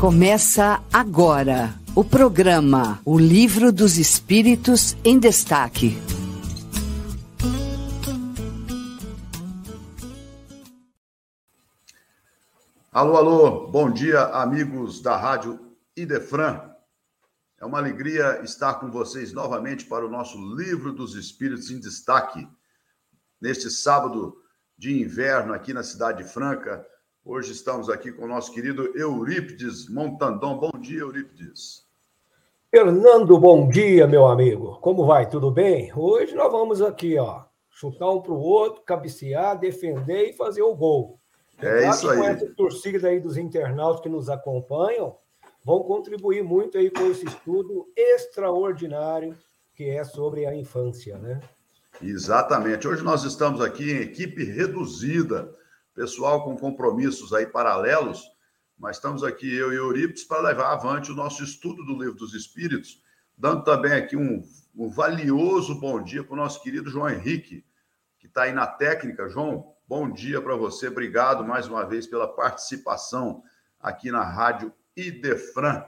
Começa agora o programa O Livro dos Espíritos em Destaque. Alô, alô, bom dia, amigos da Rádio Idefran. É uma alegria estar com vocês novamente para o nosso Livro dos Espíritos em Destaque, neste sábado de inverno aqui na Cidade Franca Hoje estamos aqui com o nosso querido Eurípides Montandon. Bom dia, Eurípides. Fernando, bom dia, meu amigo. Como vai? Tudo bem? Hoje nós vamos aqui, ó, chutar um para o outro, cabecear, defender e fazer o gol. É isso aí. Com essa torcida aí dos internautas que nos acompanham, vão contribuir muito aí com esse estudo extraordinário que é sobre a infância, né? Exatamente. Hoje nós estamos aqui em equipe reduzida pessoal com compromissos aí paralelos, mas estamos aqui, eu e Eurípides, para levar avante o nosso estudo do Livro dos Espíritos, dando também aqui um, um valioso bom dia para o nosso querido João Henrique, que está aí na técnica. João, bom dia para você, obrigado mais uma vez pela participação aqui na Rádio Idefran.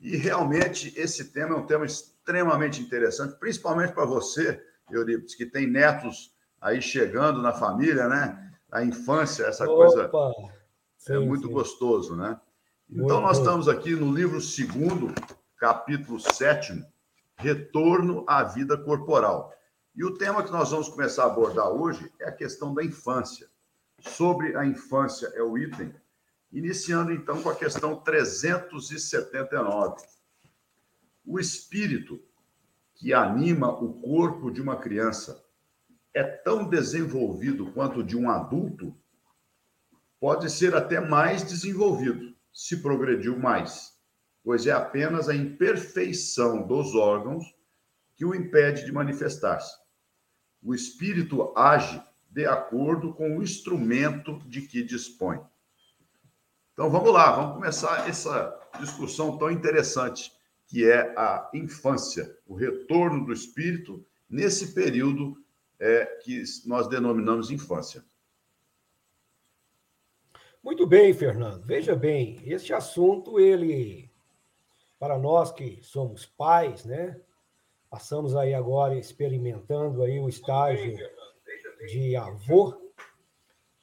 E realmente esse tema é um tema extremamente interessante, principalmente para você, Eurípides, que tem netos aí chegando na família, né? A infância, essa Opa! coisa sim, é muito sim. gostoso, né? Então, muito nós estamos aqui no livro segundo, capítulo sétimo, Retorno à Vida Corporal. E o tema que nós vamos começar a abordar hoje é a questão da infância. Sobre a infância é o item, iniciando então com a questão 379. O espírito que anima o corpo de uma criança é tão desenvolvido quanto de um adulto, pode ser até mais desenvolvido, se progrediu mais, pois é apenas a imperfeição dos órgãos que o impede de manifestar-se. O espírito age de acordo com o instrumento de que dispõe. Então vamos lá, vamos começar essa discussão tão interessante que é a infância, o retorno do espírito nesse período é, que nós denominamos infância. Muito bem, Fernando. Veja bem, este assunto, ele, para nós que somos pais, né? Passamos aí agora experimentando aí o estágio de avô,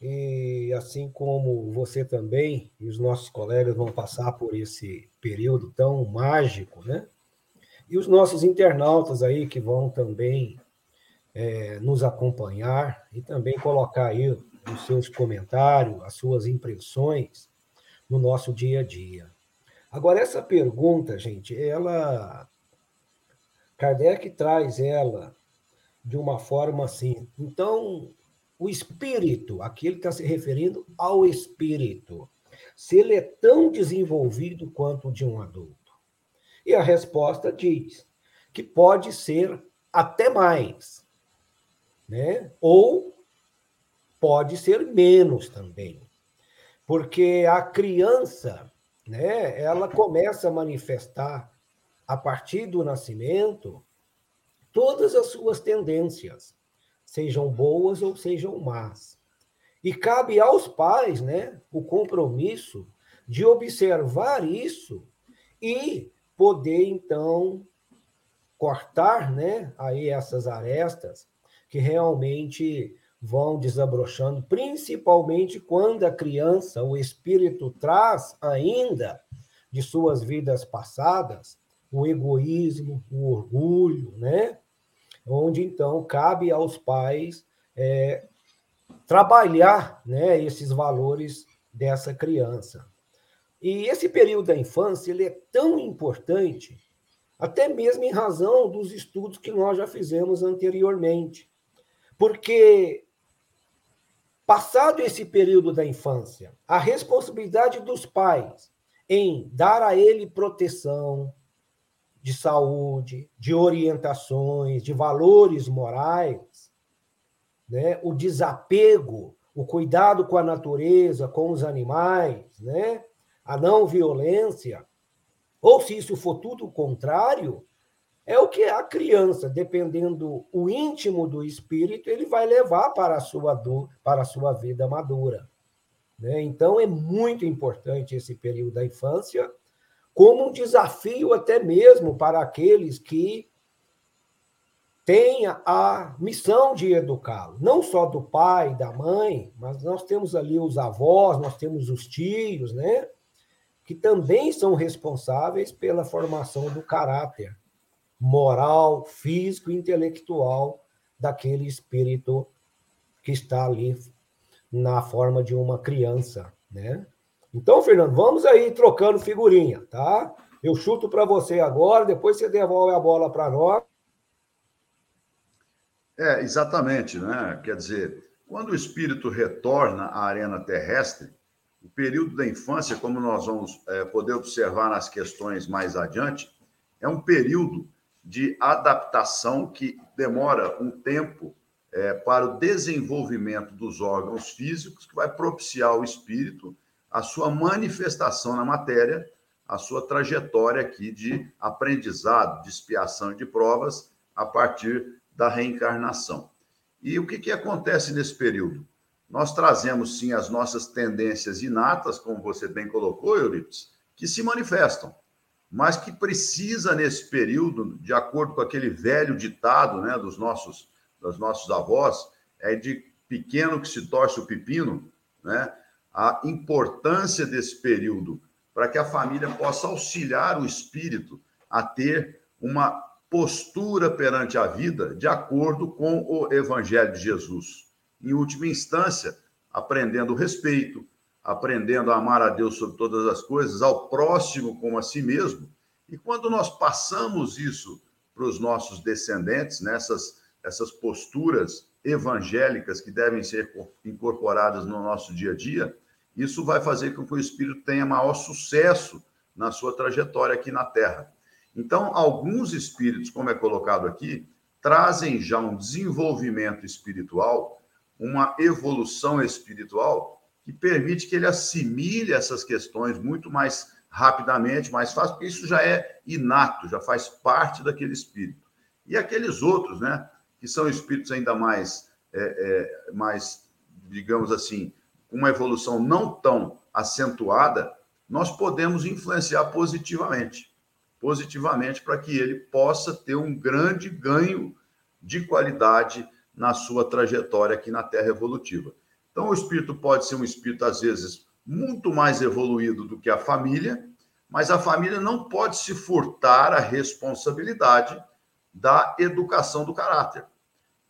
e assim como você também e os nossos colegas vão passar por esse período tão mágico, né? E os nossos internautas aí que vão também é, nos acompanhar e também colocar aí os seus comentários, as suas impressões no nosso dia a dia. Agora, essa pergunta, gente, ela. Kardec traz ela de uma forma assim. Então, o espírito, aqui ele está se referindo ao espírito, se ele é tão desenvolvido quanto o de um adulto. E a resposta diz que pode ser até mais né? Ou pode ser menos também. Porque a criança, né, ela começa a manifestar a partir do nascimento todas as suas tendências, sejam boas ou sejam más. E cabe aos pais, né, o compromisso de observar isso e poder então cortar, né, aí essas arestas que realmente vão desabrochando, principalmente quando a criança, o espírito traz ainda de suas vidas passadas o egoísmo, o orgulho, né? Onde então cabe aos pais é, trabalhar, né, esses valores dessa criança. E esse período da infância ele é tão importante, até mesmo em razão dos estudos que nós já fizemos anteriormente. Porque, passado esse período da infância, a responsabilidade dos pais em dar a ele proteção de saúde, de orientações, de valores morais, né? o desapego, o cuidado com a natureza, com os animais, né? a não violência, ou se isso for tudo o contrário, é o que a criança, dependendo o íntimo do espírito, ele vai levar para a sua dor, para a sua vida madura. Né? Então, é muito importante esse período da infância, como um desafio até mesmo para aqueles que têm a missão de educá-lo, não só do pai, da mãe, mas nós temos ali os avós, nós temos os tios, né? que também são responsáveis pela formação do caráter moral, físico intelectual daquele espírito que está ali na forma de uma criança, né? Então, Fernando, vamos aí trocando figurinha, tá? Eu chuto para você agora, depois você devolve a bola para nós. É, exatamente, né? Quer dizer, quando o espírito retorna à arena terrestre, o período da infância, como nós vamos é, poder observar nas questões mais adiante, é um período de adaptação que demora um tempo é, para o desenvolvimento dos órgãos físicos, que vai propiciar ao espírito a sua manifestação na matéria, a sua trajetória aqui de aprendizado, de expiação e de provas a partir da reencarnação. E o que, que acontece nesse período? nós trazemos sim as nossas tendências inatas, como você bem colocou, Euripides, que se manifestam, mas que precisa nesse período, de acordo com aquele velho ditado, né, dos nossos dos nossos avós, é de pequeno que se torce o pepino, né? A importância desse período para que a família possa auxiliar o espírito a ter uma postura perante a vida de acordo com o evangelho de Jesus em última instância, aprendendo respeito, aprendendo a amar a Deus sobre todas as coisas, ao próximo como a si mesmo. E quando nós passamos isso para os nossos descendentes, nessas essas posturas evangélicas que devem ser incorporadas no nosso dia a dia, isso vai fazer com que o espírito tenha maior sucesso na sua trajetória aqui na Terra. Então, alguns espíritos, como é colocado aqui, trazem já um desenvolvimento espiritual uma evolução espiritual que permite que ele assimile essas questões muito mais rapidamente, mais fácil, porque isso já é inato, já faz parte daquele espírito. E aqueles outros, né, que são espíritos ainda mais, é, é, mais digamos assim, com uma evolução não tão acentuada, nós podemos influenciar positivamente, positivamente para que ele possa ter um grande ganho de qualidade na sua trajetória aqui na Terra evolutiva. Então, o espírito pode ser um espírito, às vezes, muito mais evoluído do que a família, mas a família não pode se furtar a responsabilidade da educação do caráter.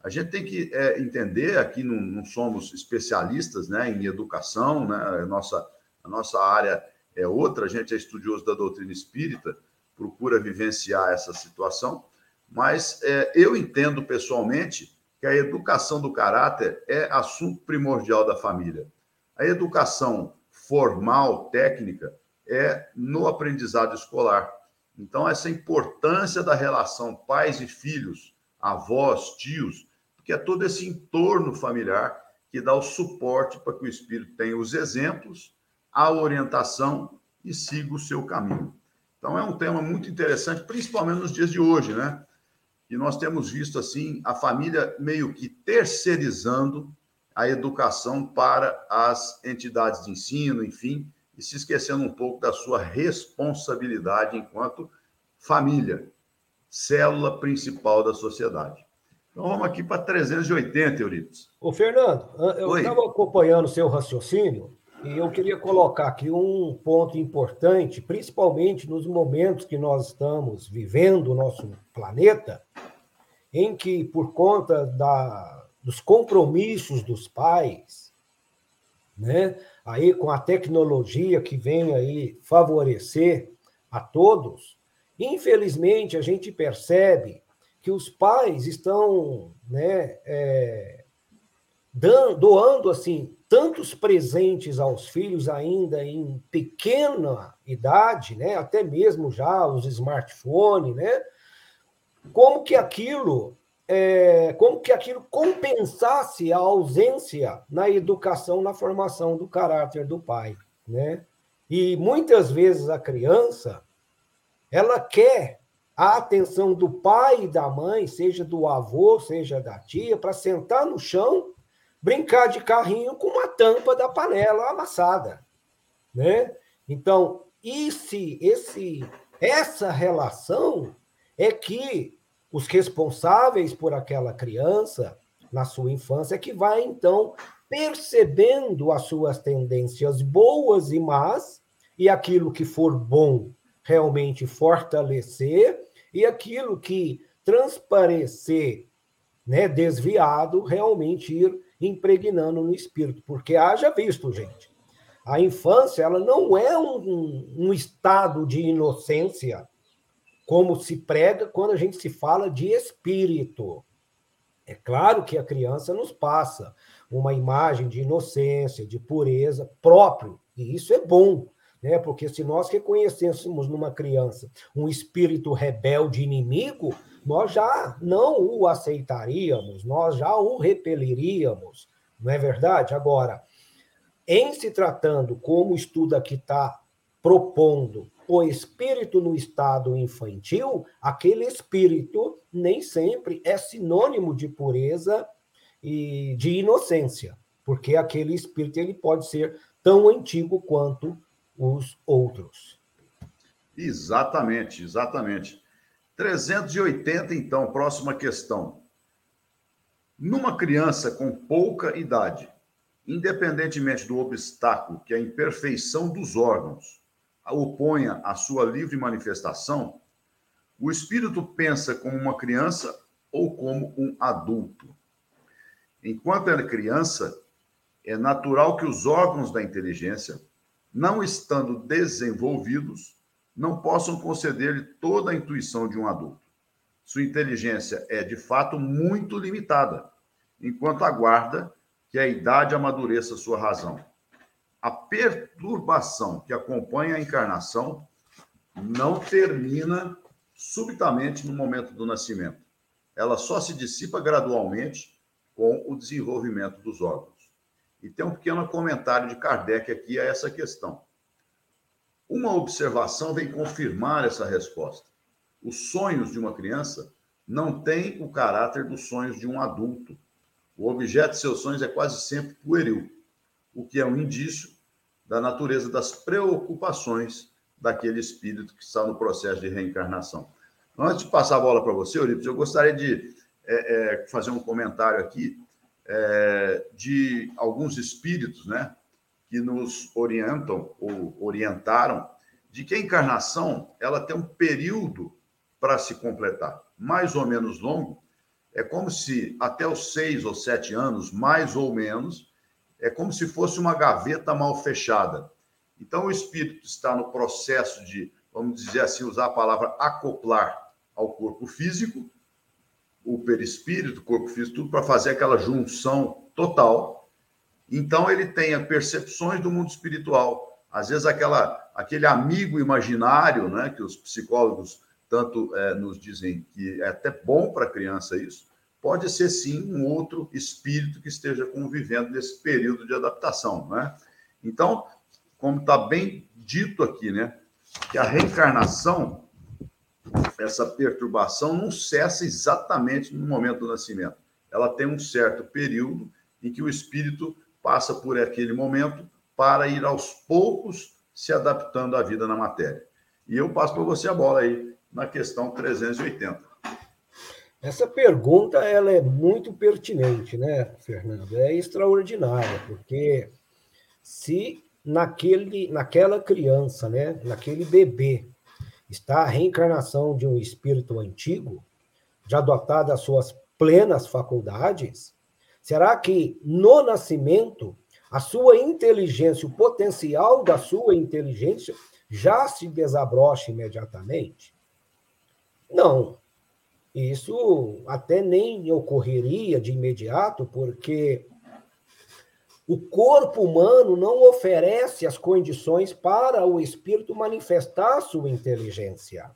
A gente tem que é, entender, aqui não, não, somos especialistas né, em educação, né, a, nossa, a nossa área é outra, a gente é estudioso da doutrina espírita, procura vivenciar essa situação, mas é, eu entendo pessoalmente que a educação do caráter é assunto primordial da família. A educação formal, técnica, é no aprendizado escolar. Então, essa importância da relação pais e filhos, avós, tios, porque é todo esse entorno familiar que dá o suporte para que o espírito tenha os exemplos, a orientação e siga o seu caminho. Então, é um tema muito interessante, principalmente nos dias de hoje, né? E nós temos visto assim a família meio que terceirizando a educação para as entidades de ensino, enfim, e se esquecendo um pouco da sua responsabilidade enquanto família, célula principal da sociedade. Então vamos aqui para 380, Euripides. Ô, Fernando, eu estava acompanhando o seu raciocínio e eu queria colocar aqui um ponto importante, principalmente nos momentos que nós estamos vivendo o nosso planeta, em que, por conta da, dos compromissos dos pais, né, aí com a tecnologia que vem aí favorecer a todos, infelizmente a gente percebe que os pais estão né, é, doando assim tantos presentes aos filhos ainda em pequena idade, né, até mesmo já os smartphones, né, como que aquilo é, como que aquilo compensasse a ausência na educação, na formação do caráter do pai, né? E muitas vezes a criança ela quer a atenção do pai e da mãe, seja do avô, seja da tia, para sentar no chão, brincar de carrinho com uma tampa da panela amassada, né? Então, esse, esse, essa relação é que os responsáveis por aquela criança na sua infância é que vai então percebendo as suas tendências boas e más e aquilo que for bom realmente fortalecer e aquilo que transparecer, né, desviado, realmente ir impregnando no espírito, porque haja visto, gente. A infância ela não é um, um estado de inocência, como se prega quando a gente se fala de espírito. É claro que a criança nos passa uma imagem de inocência, de pureza próprio, e isso é bom, né? Porque se nós reconhecêssemos numa criança um espírito rebelde inimigo, nós já não o aceitaríamos, nós já o repeliríamos, não é verdade? Agora, em se tratando, como o estudo aqui está propondo, o espírito no estado infantil, aquele espírito nem sempre é sinônimo de pureza e de inocência, porque aquele espírito ele pode ser tão antigo quanto os outros. Exatamente, exatamente. 380, então, próxima questão. Numa criança com pouca idade, independentemente do obstáculo que a imperfeição dos órgãos oponha à sua livre manifestação, o espírito pensa como uma criança ou como um adulto. Enquanto é criança, é natural que os órgãos da inteligência, não estando desenvolvidos, não possam conceder-lhe toda a intuição de um adulto. Sua inteligência é, de fato, muito limitada, enquanto aguarda que a idade amadureça sua razão. A perturbação que acompanha a encarnação não termina subitamente no momento do nascimento. Ela só se dissipa gradualmente com o desenvolvimento dos órgãos. E tem um pequeno comentário de Kardec aqui a essa questão. Uma observação vem confirmar essa resposta. Os sonhos de uma criança não têm o caráter dos sonhos de um adulto. O objeto de seus sonhos é quase sempre pueril, o que é um indício da natureza das preocupações daquele espírito que está no processo de reencarnação. Antes de passar a bola para você, Euripides, eu gostaria de é, é, fazer um comentário aqui é, de alguns espíritos, né? que nos orientam ou orientaram de que a encarnação ela tem um período para se completar, mais ou menos longo. É como se até os seis ou sete anos, mais ou menos, é como se fosse uma gaveta mal fechada. Então o espírito está no processo de, vamos dizer assim, usar a palavra acoplar ao corpo físico, o perispírito, o corpo físico, tudo para fazer aquela junção total então ele tenha percepções do mundo espiritual. Às vezes aquela, aquele amigo imaginário, né, que os psicólogos tanto é, nos dizem que é até bom para a criança isso, pode ser sim um outro espírito que esteja convivendo nesse período de adaptação, né? Então, como está bem dito aqui, né, que a reencarnação, essa perturbação não cessa exatamente no momento do nascimento. Ela tem um certo período em que o espírito passa por aquele momento para ir aos poucos se adaptando à vida na matéria. E eu passo para você a bola aí na questão 380. Essa pergunta ela é muito pertinente, né, Fernando? É extraordinária, porque se naquele, naquela criança, né, naquele bebê, está a reencarnação de um espírito antigo, já dotado das suas plenas faculdades, Será que no nascimento a sua inteligência, o potencial da sua inteligência já se desabrocha imediatamente? Não. Isso até nem ocorreria de imediato, porque o corpo humano não oferece as condições para o espírito manifestar sua inteligência.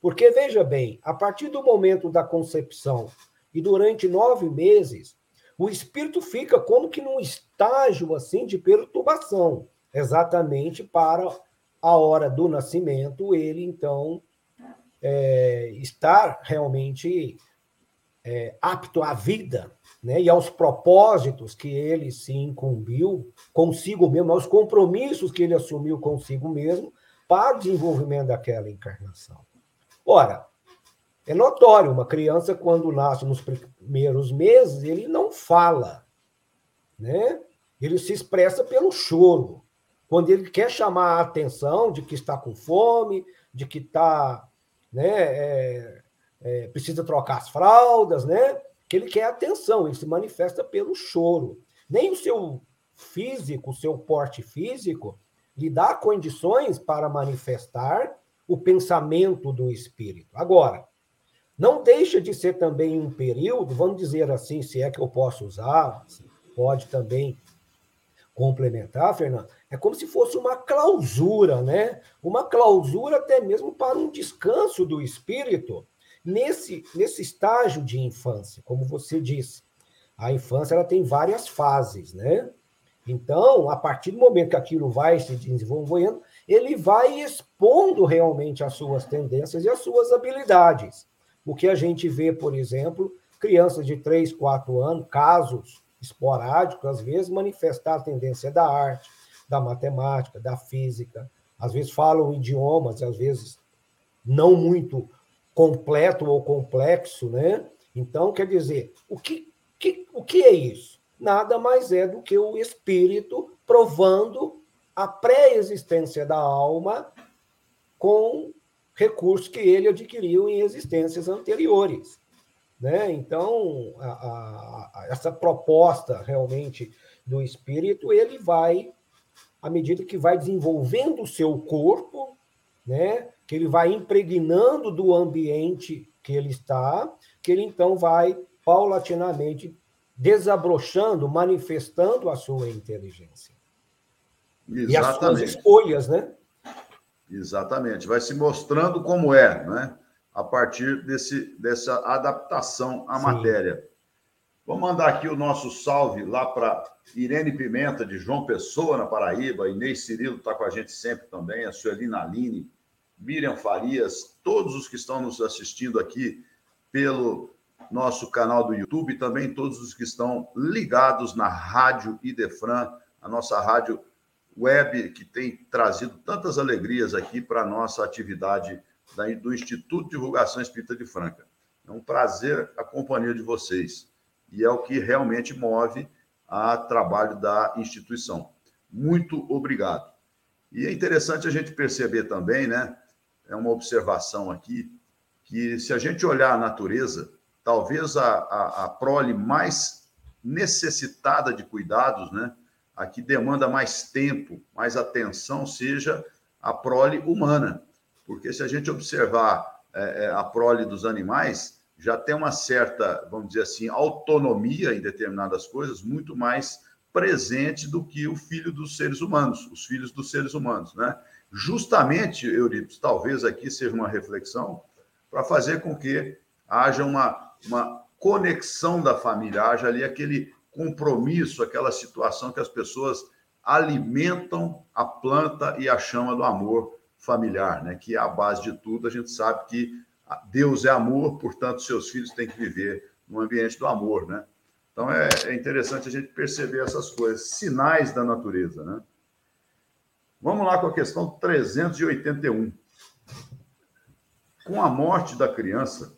Porque, veja bem, a partir do momento da concepção e durante nove meses, o espírito fica como que num estágio assim de perturbação, exatamente para a hora do nascimento ele então é, estar realmente é, apto à vida, né, e aos propósitos que ele se incumbiu consigo mesmo, aos compromissos que ele assumiu consigo mesmo para o desenvolvimento daquela encarnação. Ora, é notório, uma criança, quando nasce nos primeiros meses, ele não fala, né? Ele se expressa pelo choro. Quando ele quer chamar a atenção de que está com fome, de que está, né, é, é, precisa trocar as fraldas, né? Que ele quer atenção, ele se manifesta pelo choro. Nem o seu físico, o seu porte físico, lhe dá condições para manifestar o pensamento do espírito. Agora, não deixa de ser também um período, vamos dizer assim, se é que eu posso usar, pode também complementar, Fernando, é como se fosse uma clausura, né? Uma clausura até mesmo para um descanso do espírito nesse, nesse estágio de infância, como você disse. A infância ela tem várias fases, né? Então, a partir do momento que aquilo vai se desenvolvendo, ele vai expondo realmente as suas tendências e as suas habilidades. O que a gente vê, por exemplo, crianças de 3, 4 anos, casos esporádicos, às vezes, manifestar a tendência da arte, da matemática, da física, às vezes falam idiomas, às vezes não muito completo ou complexo, né? Então, quer dizer, o que, que, o que é isso? Nada mais é do que o espírito provando a pré-existência da alma com recursos que ele adquiriu em existências anteriores. Né? Então, a, a, essa proposta realmente do espírito, ele vai, à medida que vai desenvolvendo o seu corpo, né? que ele vai impregnando do ambiente que ele está, que ele então vai paulatinamente desabrochando, manifestando a sua inteligência. Exatamente. E as suas escolhas, né? Exatamente. Vai se mostrando como é, né? A partir desse, dessa adaptação à Sim. matéria. Vou mandar aqui o nosso salve lá para Irene Pimenta, de João Pessoa, na Paraíba. Inês Cirilo está com a gente sempre também. A Suelina Aline, Miriam Farias, todos os que estão nos assistindo aqui pelo nosso canal do YouTube, também todos os que estão ligados na Rádio Idefran, a nossa rádio web que tem trazido tantas alegrias aqui para a nossa atividade do Instituto de Divulgação Espírita de Franca. É um prazer a companhia de vocês e é o que realmente move a trabalho da instituição. Muito obrigado. E é interessante a gente perceber também, né? É uma observação aqui, que se a gente olhar a natureza, talvez a, a, a prole mais necessitada de cuidados, né? a que demanda mais tempo, mais atenção, seja a prole humana. Porque se a gente observar é, é, a prole dos animais, já tem uma certa, vamos dizer assim, autonomia em determinadas coisas, muito mais presente do que o filho dos seres humanos, os filhos dos seres humanos, né? Justamente, Eurípides, talvez aqui seja uma reflexão para fazer com que haja uma, uma conexão da família, haja ali aquele compromisso, aquela situação que as pessoas alimentam a planta e a chama do amor familiar, né? que é a base de tudo. A gente sabe que Deus é amor, portanto, seus filhos têm que viver no ambiente do amor. Né? Então, é, é interessante a gente perceber essas coisas, sinais da natureza. Né? Vamos lá com a questão 381. Com a morte da criança,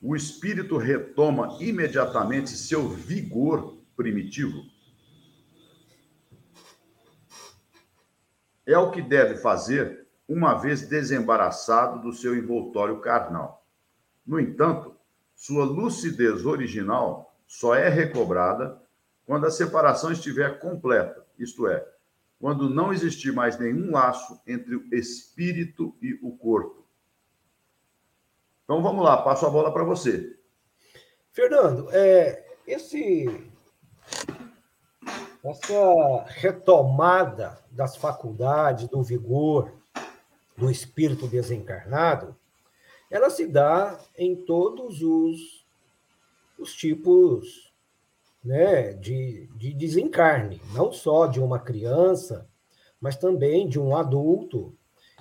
o espírito retoma imediatamente seu vigor primitivo? É o que deve fazer uma vez desembaraçado do seu envoltório carnal. No entanto, sua lucidez original só é recobrada quando a separação estiver completa, isto é, quando não existir mais nenhum laço entre o espírito e o corpo. Então vamos lá, passo a bola para você. Fernando, é, esse essa retomada das faculdades, do vigor, do espírito desencarnado, ela se dá em todos os, os tipos né, de, de desencarne, não só de uma criança, mas também de um adulto.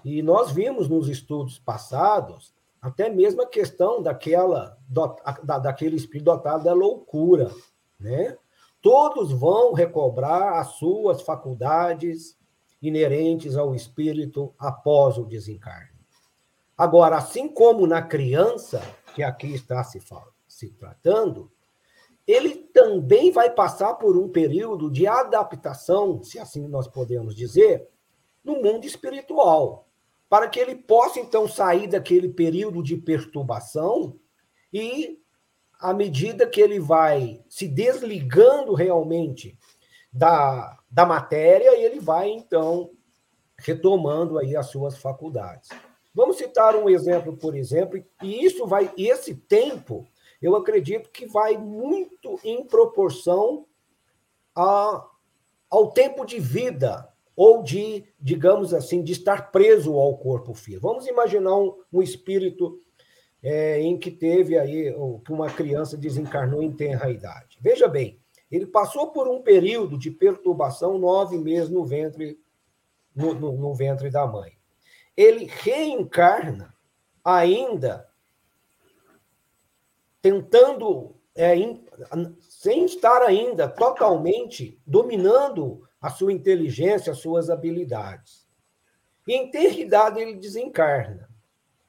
E nós vimos nos estudos passados até mesmo a questão daquela da, daquele espírito dotado da loucura, né? Todos vão recobrar as suas faculdades inerentes ao espírito após o desencarne. Agora, assim como na criança, que aqui está se, se tratando, ele também vai passar por um período de adaptação, se assim nós podemos dizer, no mundo espiritual, para que ele possa então sair daquele período de perturbação e à medida que ele vai se desligando realmente da, da matéria, ele vai então retomando aí as suas faculdades. Vamos citar um exemplo, por exemplo, e isso vai, esse tempo, eu acredito que vai muito em proporção a, ao tempo de vida ou de, digamos assim, de estar preso ao corpo físico. Vamos imaginar um, um espírito é, em que teve aí, ou que uma criança desencarnou em tenra idade. Veja bem, ele passou por um período de perturbação nove meses no ventre, no, no, no ventre da mãe ele reencarna ainda tentando, é, in, sem estar ainda totalmente dominando a sua inteligência, as suas habilidades. E em ter idade ele desencarna.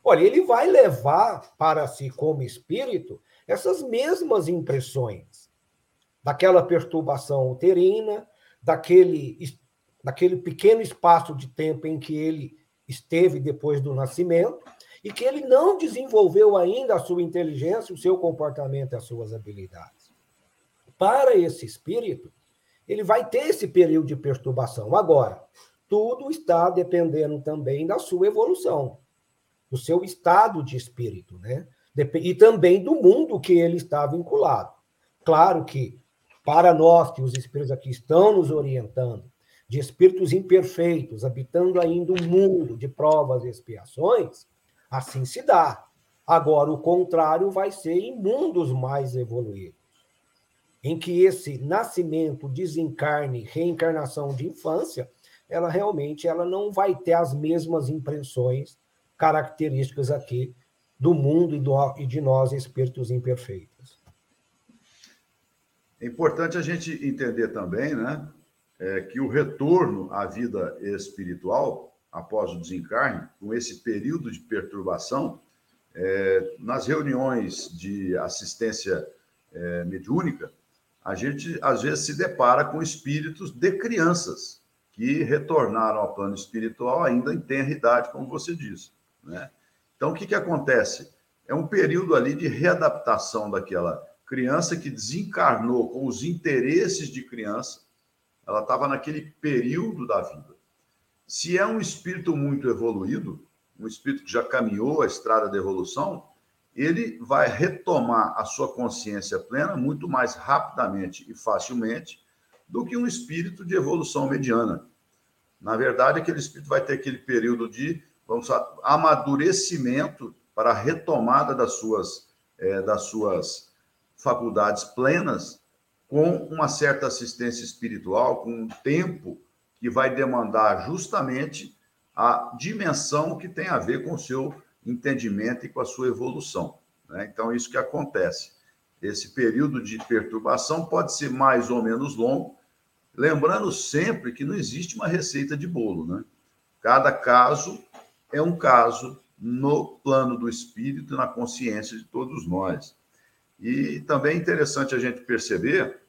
Olha, ele vai levar para si como espírito essas mesmas impressões daquela perturbação uterina, daquele, daquele pequeno espaço de tempo em que ele esteve depois do nascimento e que ele não desenvolveu ainda a sua inteligência, o seu comportamento, as suas habilidades. Para esse espírito, ele vai ter esse período de perturbação. Agora, tudo está dependendo também da sua evolução, do seu estado de espírito, né? E também do mundo que ele está vinculado. Claro que, para nós que os espíritos aqui estão nos orientando, de espíritos imperfeitos, habitando ainda um mundo de provas e expiações, assim se dá. Agora, o contrário vai ser em mundos mais evoluídos, em que esse nascimento, desencarne, reencarnação de infância, ela realmente ela não vai ter as mesmas impressões características aqui do mundo e, do, e de nós, espíritos imperfeitos. É importante a gente entender também, né, é, que o retorno à vida espiritual após o desencarne, com esse período de perturbação, é, nas reuniões de assistência é, mediúnica, a gente às vezes se depara com espíritos de crianças que retornaram ao plano espiritual ainda em tenra idade, como você disse. Né? Então, o que, que acontece? É um período ali de readaptação daquela criança que desencarnou com os interesses de criança, ela estava naquele período da vida. Se é um espírito muito evoluído, um espírito que já caminhou a estrada da evolução, ele vai retomar a sua consciência plena muito mais rapidamente e facilmente do que um espírito de evolução mediana. Na verdade, aquele espírito vai ter aquele período de vamos falar, amadurecimento para a retomada das suas, é, das suas faculdades plenas com uma certa assistência espiritual, com um tempo que vai demandar justamente a dimensão que tem a ver com o seu entendimento e com a sua evolução. Né? Então, isso que acontece. Esse período de perturbação pode ser mais ou menos longo, lembrando sempre que não existe uma receita de bolo. Né? Cada caso é um caso no plano do espírito e na consciência de todos nós. E também é interessante a gente perceber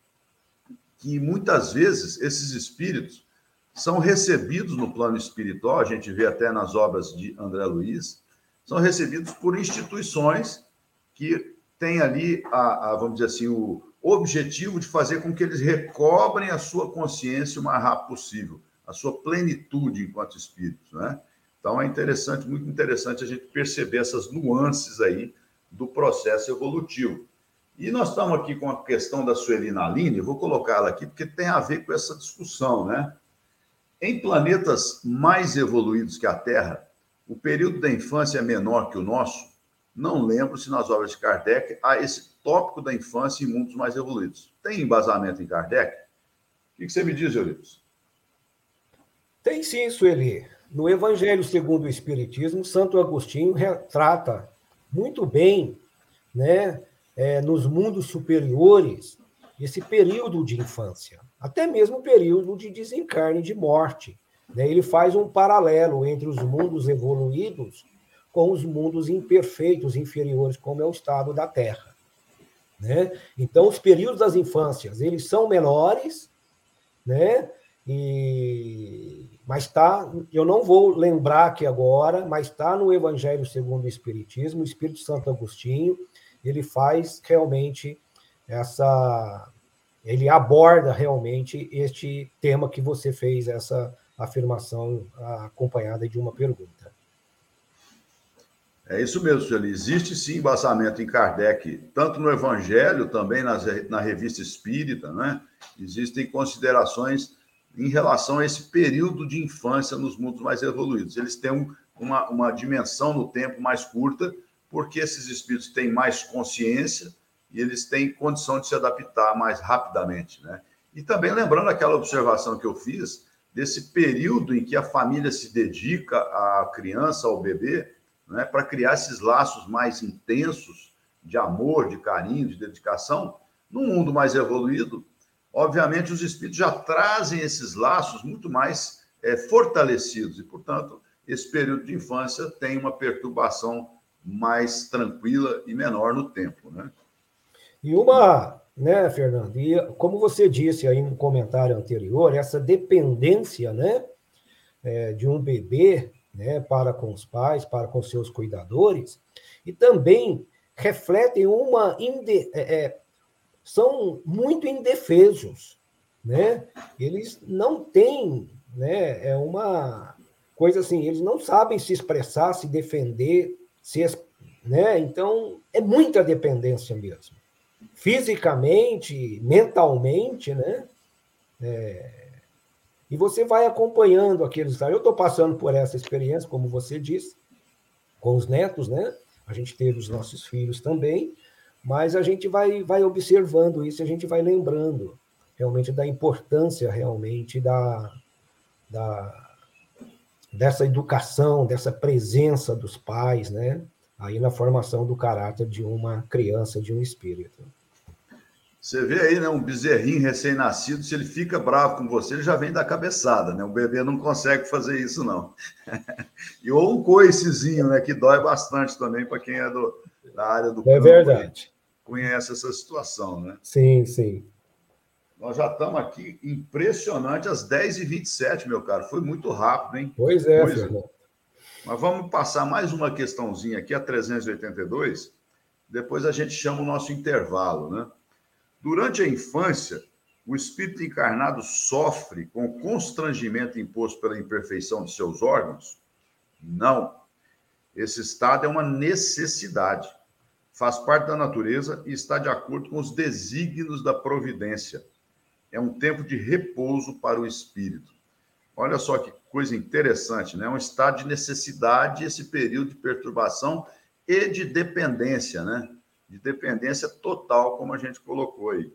que muitas vezes esses espíritos são recebidos no plano espiritual, a gente vê até nas obras de André Luiz, são recebidos por instituições que têm ali, a, a, vamos dizer assim, o objetivo de fazer com que eles recobrem a sua consciência o mais rápido possível, a sua plenitude enquanto espíritos, né? Então é interessante, muito interessante a gente perceber essas nuances aí do processo evolutivo. E nós estamos aqui com a questão da Suelina Aline, vou colocá-la aqui porque tem a ver com essa discussão, né? Em planetas mais evoluídos que a Terra, o período da infância é menor que o nosso. Não lembro se nas obras de Kardec há esse tópico da infância em mundos mais evoluídos. Tem embasamento em Kardec? O que você me diz, Euripides? Tem sim, Sueli. No Evangelho segundo o Espiritismo, Santo Agostinho retrata muito bem né, é, nos mundos superiores, esse período de infância, até mesmo o período de desencarne de morte. Né? Ele faz um paralelo entre os mundos evoluídos com os mundos imperfeitos, inferiores, como é o estado da Terra. Né? Então, os períodos das infâncias, eles são menores, né? E mas está, eu não vou lembrar aqui agora, mas está no Evangelho segundo o Espiritismo, o Espírito Santo Agostinho, ele faz realmente essa ele aborda realmente este tema que você fez essa afirmação acompanhada de uma pergunta. É isso mesmo, Sueli. Existe sim embasamento em Kardec, tanto no Evangelho, também nas, na revista Espírita, né? Existem considerações em relação a esse período de infância nos mundos mais evoluídos. Eles têm um, uma, uma dimensão no tempo mais curta, porque esses espíritos têm mais consciência e eles têm condição de se adaptar mais rapidamente, né? E também lembrando aquela observação que eu fiz desse período em que a família se dedica à criança, ao bebê, né, para criar esses laços mais intensos de amor, de carinho, de dedicação. No mundo mais evoluído, obviamente, os espíritos já trazem esses laços muito mais é, fortalecidos e, portanto, esse período de infância tem uma perturbação mais tranquila e menor no tempo, né? E uma, né, Fernando? E como você disse aí no comentário anterior, essa dependência, né, é, de um bebê né, para com os pais, para com seus cuidadores, e também refletem uma. Inde, é, é, são muito indefesos. Né? Eles não têm. Né, é uma coisa assim, eles não sabem se expressar, se defender, se, né? então é muita dependência mesmo. Fisicamente, mentalmente, né? É, e você vai acompanhando aqueles. Eu estou passando por essa experiência, como você disse, com os netos, né? A gente teve os nossos filhos também, mas a gente vai, vai observando isso, a gente vai lembrando realmente da importância realmente da, da dessa educação, dessa presença dos pais, né? Aí na formação do caráter de uma criança, de um espírito. Você vê aí, né, um bezerrinho recém-nascido, se ele fica bravo com você, ele já vem da cabeçada, né? O bebê não consegue fazer isso, não. e ou um coicezinho, né, que dói bastante também para quem é do, da área do É campo, verdade. Conhece essa situação, né? Sim, sim. Nós já estamos aqui impressionante às 10h27, meu caro. Foi muito rápido, hein? Pois é, pois é. Mas vamos passar mais uma questãozinha aqui, a 382. Depois a gente chama o nosso intervalo, né? Durante a infância, o espírito encarnado sofre com o constrangimento imposto pela imperfeição de seus órgãos? Não. Esse estado é uma necessidade, faz parte da natureza e está de acordo com os desígnios da providência. É um tempo de repouso para o espírito. Olha só que coisa interessante, né? É um estado de necessidade, esse período de perturbação e de dependência, né? de dependência total, como a gente colocou aí.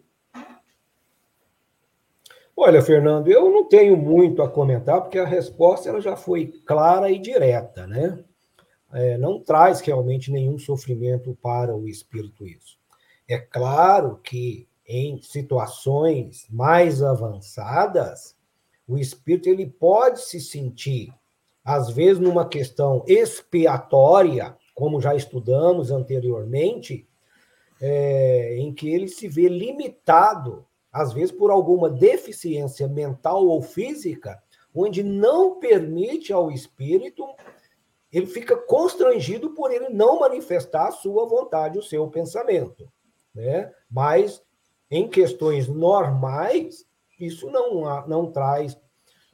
Olha, Fernando, eu não tenho muito a comentar, porque a resposta ela já foi clara e direta, né? É, não traz realmente nenhum sofrimento para o espírito isso. É claro que em situações mais avançadas, o espírito ele pode se sentir, às vezes, numa questão expiatória, como já estudamos anteriormente, é, em que ele se vê limitado, às vezes por alguma deficiência mental ou física, onde não permite ao espírito, ele fica constrangido por ele não manifestar a sua vontade, o seu pensamento. Né? Mas, em questões normais, isso não, não traz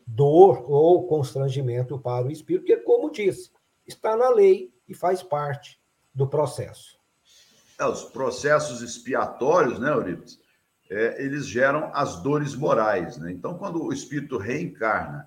dor ou constrangimento para o espírito, porque, como disse, está na lei e faz parte do processo. É, os processos expiatórios, né, Eurípides, é, eles geram as dores morais. Né? Então, quando o espírito reencarna,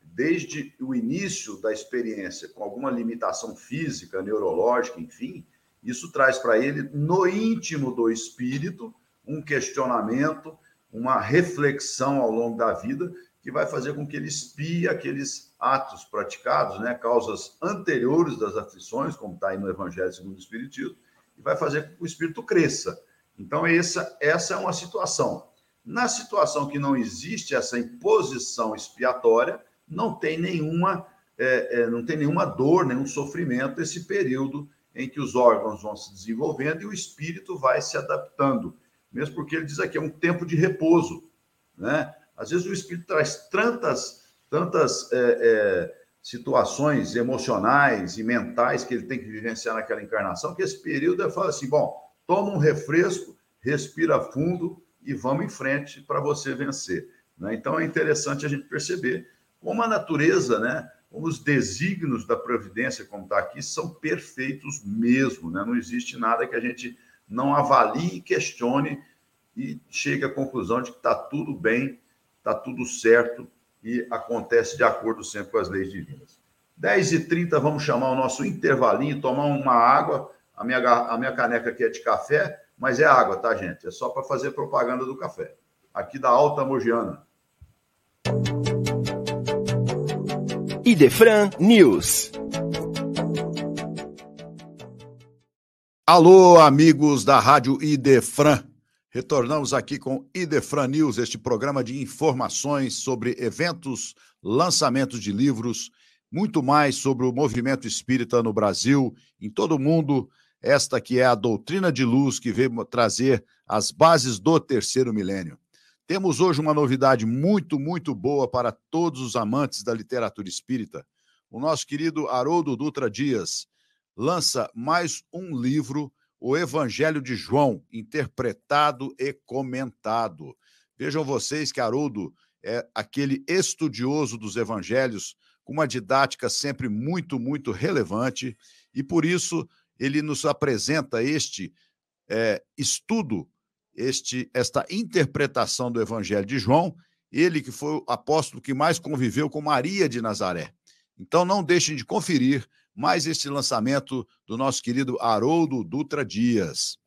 desde o início da experiência, com alguma limitação física, neurológica, enfim, isso traz para ele, no íntimo do espírito, um questionamento, uma reflexão ao longo da vida, que vai fazer com que ele espie aqueles atos praticados, né, causas anteriores das aflições, como está aí no Evangelho segundo o Espiritismo, e vai fazer com que o espírito cresça. Então, essa, essa é uma situação. Na situação que não existe essa imposição expiatória, não tem nenhuma, é, é, não tem nenhuma dor, nenhum sofrimento esse período em que os órgãos vão se desenvolvendo e o espírito vai se adaptando. Mesmo porque ele diz aqui, é um tempo de repouso. Né? Às vezes o espírito traz tantas, tantas é, é, situações emocionais e mentais que ele tem que vivenciar naquela encarnação, que esse período ele fala assim: bom, toma um refresco, respira fundo e vamos em frente para você vencer. Né? Então é interessante a gente perceber como a natureza, né, como os desígnios da providência, como está aqui, são perfeitos mesmo. Né? Não existe nada que a gente não avalie questione e chegue à conclusão de que está tudo bem, está tudo certo e acontece de acordo sempre com as leis divinas. 10h30, vamos chamar o nosso intervalinho, tomar uma água. A minha, a minha caneca aqui é de café, mas é água, tá, gente? É só para fazer propaganda do café. Aqui da Alta Mogiana. Idefran News. Alô, amigos da Rádio Idefran. Retornamos aqui com Idefran News, este programa de informações sobre eventos, lançamentos de livros, muito mais sobre o movimento espírita no Brasil, em todo o mundo. Esta que é a doutrina de luz que veio trazer as bases do terceiro milênio. Temos hoje uma novidade muito, muito boa para todos os amantes da literatura espírita. O nosso querido Haroldo Dutra Dias lança mais um livro, O Evangelho de João, interpretado e comentado. Vejam vocês que Haroldo é aquele estudioso dos evangelhos, com uma didática sempre muito, muito relevante, e por isso ele nos apresenta este é, estudo este, esta interpretação do Evangelho de João, ele que foi o apóstolo que mais conviveu com Maria de Nazaré. Então não deixem de conferir mais este lançamento do nosso querido Haroldo Dutra Dias.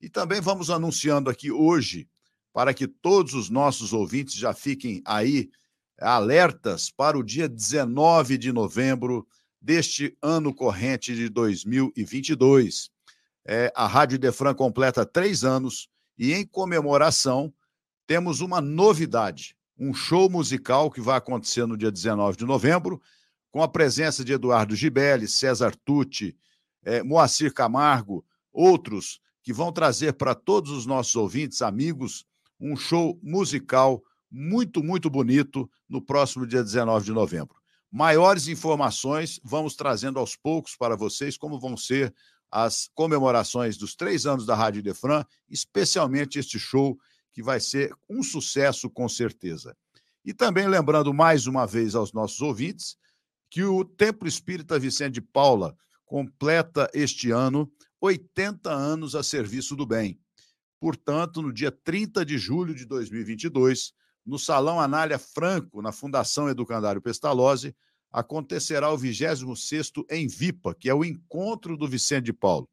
E também vamos anunciando aqui hoje, para que todos os nossos ouvintes já fiquem aí alertas para o dia 19 de novembro deste ano corrente de 2022. É, a Rádio Defran completa três anos e em comemoração, temos uma novidade: um show musical que vai acontecer no dia 19 de novembro, com a presença de Eduardo Gibelli, César Tucci, eh, Moacir Camargo, outros que vão trazer para todos os nossos ouvintes, amigos, um show musical muito, muito bonito no próximo dia 19 de novembro. Maiores informações vamos trazendo aos poucos para vocês como vão ser as comemorações dos três anos da Rádio Defran, especialmente este show que vai ser um sucesso com certeza. E também lembrando mais uma vez aos nossos ouvintes que o Templo Espírita Vicente de Paula completa este ano 80 anos a serviço do bem. Portanto, no dia 30 de julho de 2022, no Salão Anália Franco, na Fundação Educandário Pestalozzi, acontecerá o 26º em Vipa, que é o encontro do Vicente de Paulo,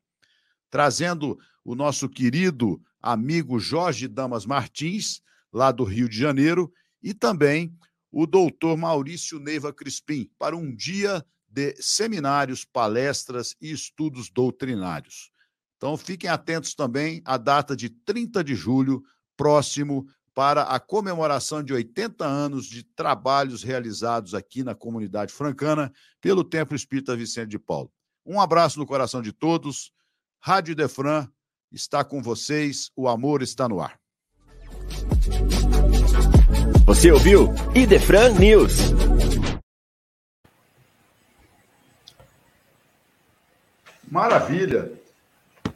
trazendo o nosso querido amigo Jorge Damas Martins, lá do Rio de Janeiro, e também o doutor Maurício Neiva Crispim, para um dia de seminários, palestras e estudos doutrinários. Então, fiquem atentos também à data de 30 de julho, próximo, para a comemoração de 80 anos de trabalhos realizados aqui na comunidade francana pelo Templo Espírita Vicente de Paulo. Um abraço no coração de todos. Rádio Defran está com vocês, o amor está no ar. Você ouviu Idefran News. Maravilha.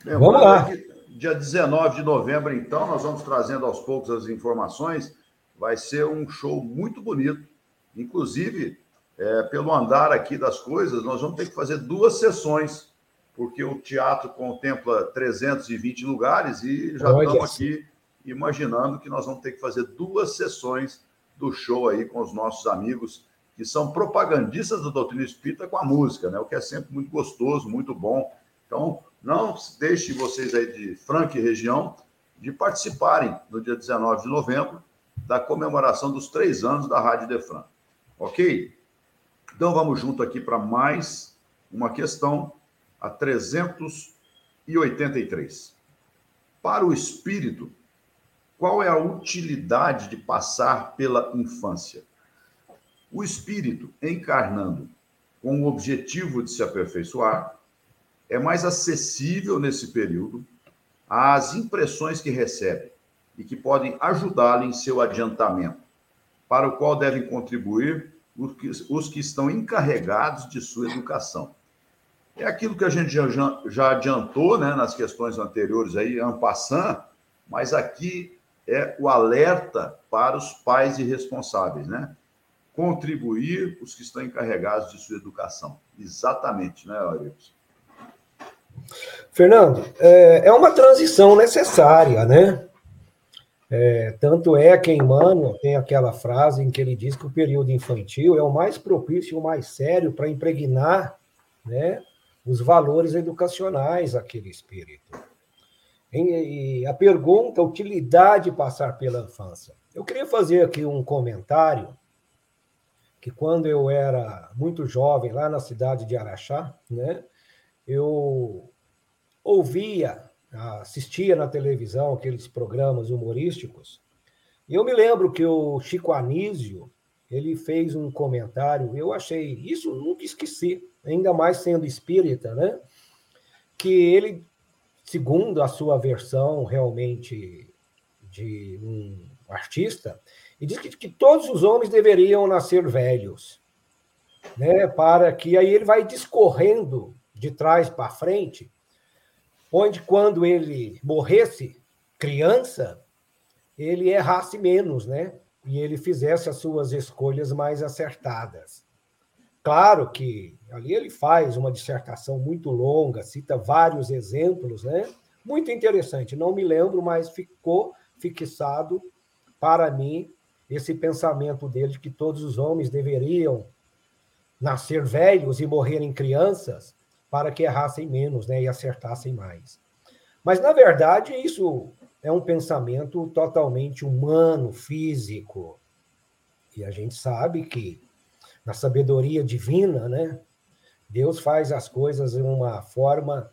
Vamos lá. Dia 19 de novembro, então, nós vamos trazendo aos poucos as informações. Vai ser um show muito bonito. Inclusive, é, pelo andar aqui das coisas, nós vamos ter que fazer duas sessões, porque o teatro contempla 320 lugares e já Olha estamos aqui imaginando que nós vamos ter que fazer duas sessões do show aí com os nossos amigos que são propagandistas da doutrina espírita com a música, né? O que é sempre muito gostoso, muito bom. Então, não deixe vocês aí de Franca e região de participarem no dia 19 de novembro da comemoração dos três anos da Rádio Defran. Ok? Então vamos junto aqui para mais uma questão, a 383. Para o espírito, qual é a utilidade de passar pela infância? O espírito, encarnando com o objetivo de se aperfeiçoar, é mais acessível nesse período às impressões que recebe e que podem ajudá-lo em seu adiantamento, para o qual devem contribuir os que, estão encarregados de sua educação. É aquilo que a gente já, já adiantou né, nas questões anteriores aí, en passant, mas aqui é o alerta para os pais irresponsáveis, né? Contribuir os que estão encarregados de sua educação. Exatamente, né, Euripides? Fernando, é, é uma transição necessária, né? É, tanto é que Emmanuel tem aquela frase em que ele diz que o período infantil é o mais propício, o mais sério para impregnar né, os valores educacionais daquele espírito. E a pergunta, utilidade de passar pela infância. Eu queria fazer aqui um comentário que quando eu era muito jovem, lá na cidade de Araxá, né, eu ouvia, assistia na televisão aqueles programas humorísticos, e eu me lembro que o Chico Anísio, ele fez um comentário, eu achei, isso nunca esqueci, ainda mais sendo espírita, né? Que ele, segundo a sua versão realmente de um artista, e diz que, que todos os homens deveriam nascer velhos, né? Para que aí ele vai discorrendo de trás para frente onde quando ele morresse criança, ele errasse menos, né? E ele fizesse as suas escolhas mais acertadas. Claro que ali ele faz uma dissertação muito longa, cita vários exemplos, né? Muito interessante. Não me lembro, mas ficou fixado para mim esse pensamento dele de que todos os homens deveriam nascer velhos e morrerem crianças, para que errassem menos né, e acertassem mais. Mas, na verdade, isso é um pensamento totalmente humano, físico. E a gente sabe que, na sabedoria divina, né, Deus faz as coisas de uma forma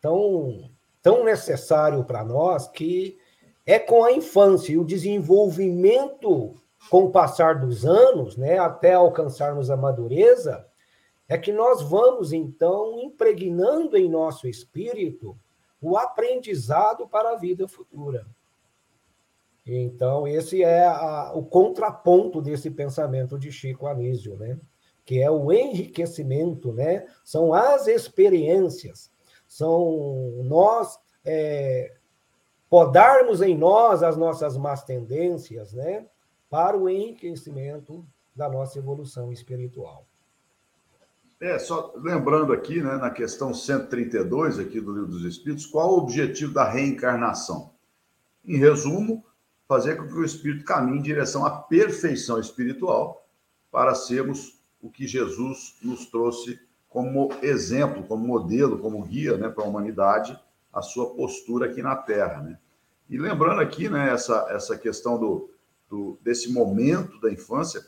tão, tão necessário para nós que é com a infância e o desenvolvimento com o passar dos anos, né, até alcançarmos a madureza, é que nós vamos, então, impregnando em nosso espírito o aprendizado para a vida futura. Então, esse é a, o contraponto desse pensamento de Chico Anísio, né? Que é o enriquecimento, né? são as experiências, são nós é, podarmos em nós as nossas más tendências né? para o enriquecimento da nossa evolução espiritual. É, só lembrando aqui, né, na questão 132 aqui do Livro dos Espíritos, qual o objetivo da reencarnação? Em resumo, fazer com que o espírito caminhe em direção à perfeição espiritual para sermos o que Jesus nos trouxe como exemplo, como modelo, como guia, né, para a humanidade, a sua postura aqui na Terra, né? E lembrando aqui, né, essa essa questão do, do desse momento da infância,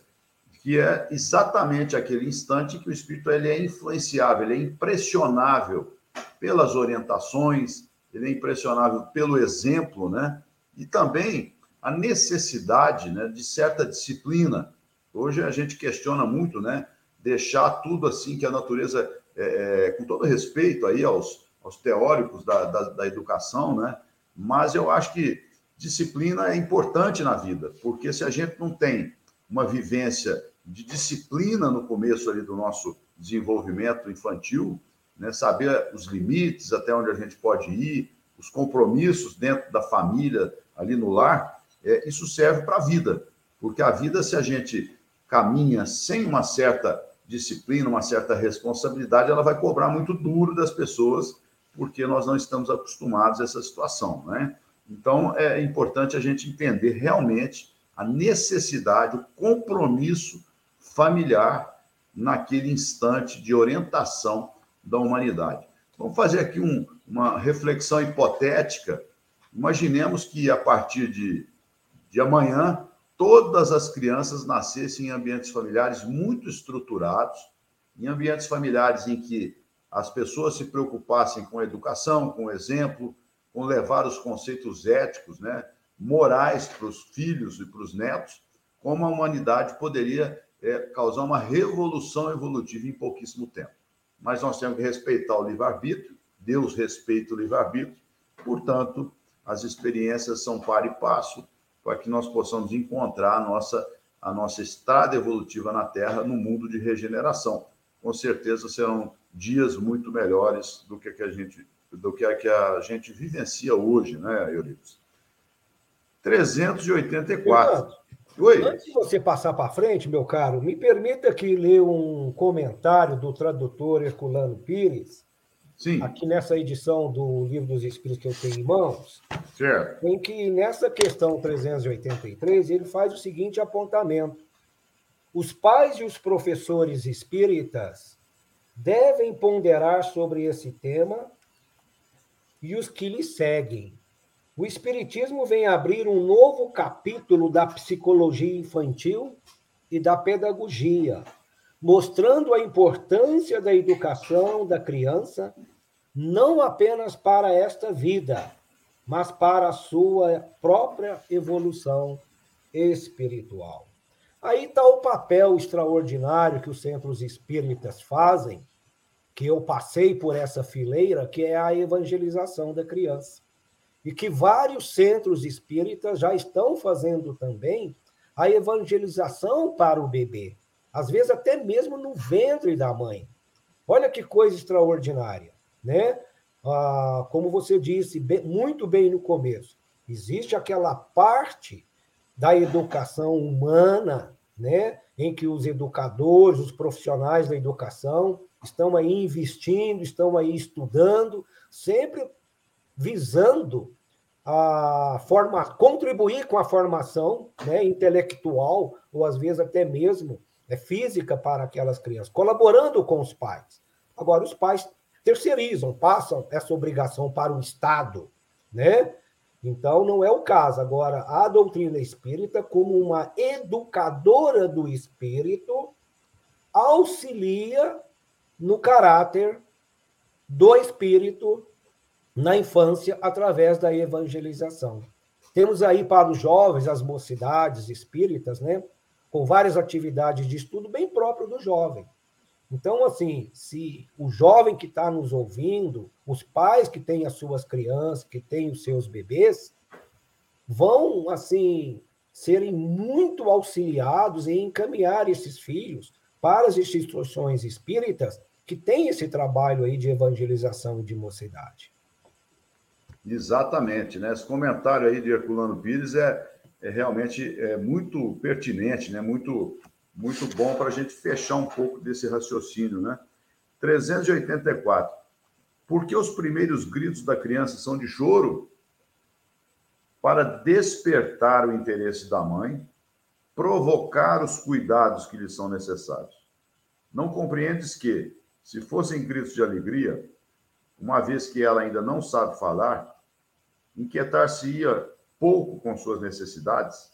que é exatamente aquele instante que o espírito ele é influenciável, ele é impressionável pelas orientações, ele é impressionável pelo exemplo, né? E também a necessidade, né, de certa disciplina. Hoje a gente questiona muito, né, deixar tudo assim que a natureza, é, é, com todo respeito aí aos, aos teóricos da, da, da educação, né? Mas eu acho que disciplina é importante na vida, porque se a gente não tem uma vivência de disciplina no começo ali do nosso desenvolvimento infantil, né? saber os limites, até onde a gente pode ir, os compromissos dentro da família, ali no lar, é, isso serve para a vida. Porque a vida, se a gente caminha sem uma certa disciplina, uma certa responsabilidade, ela vai cobrar muito duro das pessoas, porque nós não estamos acostumados a essa situação, né? Então, é importante a gente entender realmente a necessidade, o compromisso familiar naquele instante de orientação da humanidade. Vamos fazer aqui um, uma reflexão hipotética. Imaginemos que a partir de, de amanhã todas as crianças nascessem em ambientes familiares muito estruturados, em ambientes familiares em que as pessoas se preocupassem com a educação, com o exemplo, com levar os conceitos éticos, né, morais para os filhos e para os netos, como a humanidade poderia é, causar uma revolução evolutiva em pouquíssimo tempo. Mas nós temos que respeitar o livre-arbítrio, Deus respeita o livre-arbítrio, portanto, as experiências são par e passo para que nós possamos encontrar a nossa, a nossa estrada evolutiva na Terra no mundo de regeneração. Com certeza serão dias muito melhores do que, a gente do que a que a gente vivencia hoje, né, Euripides? 384. Oi. Antes de você passar para frente, meu caro, me permita aqui ler um comentário do tradutor Herculano Pires, Sim. aqui nessa edição do Livro dos Espíritos que eu tenho em mãos, certo. em que nessa questão 383 ele faz o seguinte apontamento. Os pais e os professores espíritas devem ponderar sobre esse tema e os que lhe seguem o Espiritismo vem abrir um novo capítulo da psicologia infantil e da pedagogia, mostrando a importância da educação da criança, não apenas para esta vida, mas para a sua própria evolução espiritual. Aí está o papel extraordinário que os centros espíritas fazem, que eu passei por essa fileira, que é a evangelização da criança e que vários centros espíritas já estão fazendo também a evangelização para o bebê, às vezes até mesmo no ventre da mãe. Olha que coisa extraordinária, né? Ah, como você disse bem, muito bem no começo, existe aquela parte da educação humana, né, em que os educadores, os profissionais da educação estão aí investindo, estão aí estudando, sempre visando a forma, contribuir com a formação né, intelectual, ou às vezes até mesmo é, física para aquelas crianças, colaborando com os pais. Agora, os pais terceirizam, passam essa obrigação para o Estado, né? Então, não é o caso. Agora, a doutrina espírita, como uma educadora do espírito, auxilia no caráter do espírito na infância através da evangelização. Temos aí para os jovens, as mocidades espíritas, né? com várias atividades de estudo bem próprio do jovem. Então, assim, se o jovem que está nos ouvindo, os pais que têm as suas crianças, que têm os seus bebês, vão, assim, serem muito auxiliados em encaminhar esses filhos para as instituições espíritas que têm esse trabalho aí de evangelização de mocidade. Exatamente, né? Esse comentário aí de Herculano Pires é, é realmente é muito pertinente, né? Muito, muito bom para a gente fechar um pouco desse raciocínio, né? 384. Por que os primeiros gritos da criança são de choro? Para despertar o interesse da mãe, provocar os cuidados que lhe são necessários. Não compreendes que, se fossem gritos de alegria, uma vez que ela ainda não sabe falar, inquietar-se-ia pouco com suas necessidades?